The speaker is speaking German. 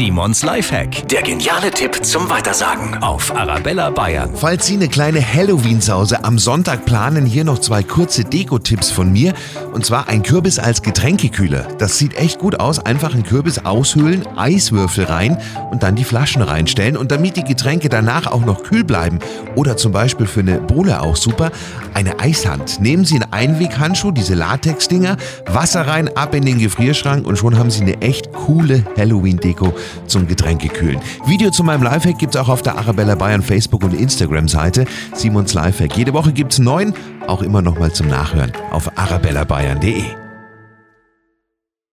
Simons Lifehack. Der geniale Tipp zum Weitersagen auf Arabella Bayern. Falls Sie eine kleine Halloween-Sause am Sonntag planen, hier noch zwei kurze Deko-Tipps von mir. Und zwar ein Kürbis als Getränkekühler. Das sieht echt gut aus. Einfach einen Kürbis aushöhlen, Eiswürfel rein und dann die Flaschen reinstellen. Und damit die Getränke danach auch noch kühl bleiben oder zum Beispiel für eine Bohle auch super, eine Eishand. Nehmen Sie einen Einweghandschuh, diese Latex-Dinger, Wasser rein, ab in den Gefrierschrank und schon haben Sie eine echt coole Halloween-Deko zum Getränkekühlen. Video zu meinem Lifehack gibt es auch auf der Arabella Bayern Facebook- und Instagram-Seite. Simons Lifehack. Jede Woche gibt es neun, auch immer noch mal zum Nachhören auf arabellabayern.de.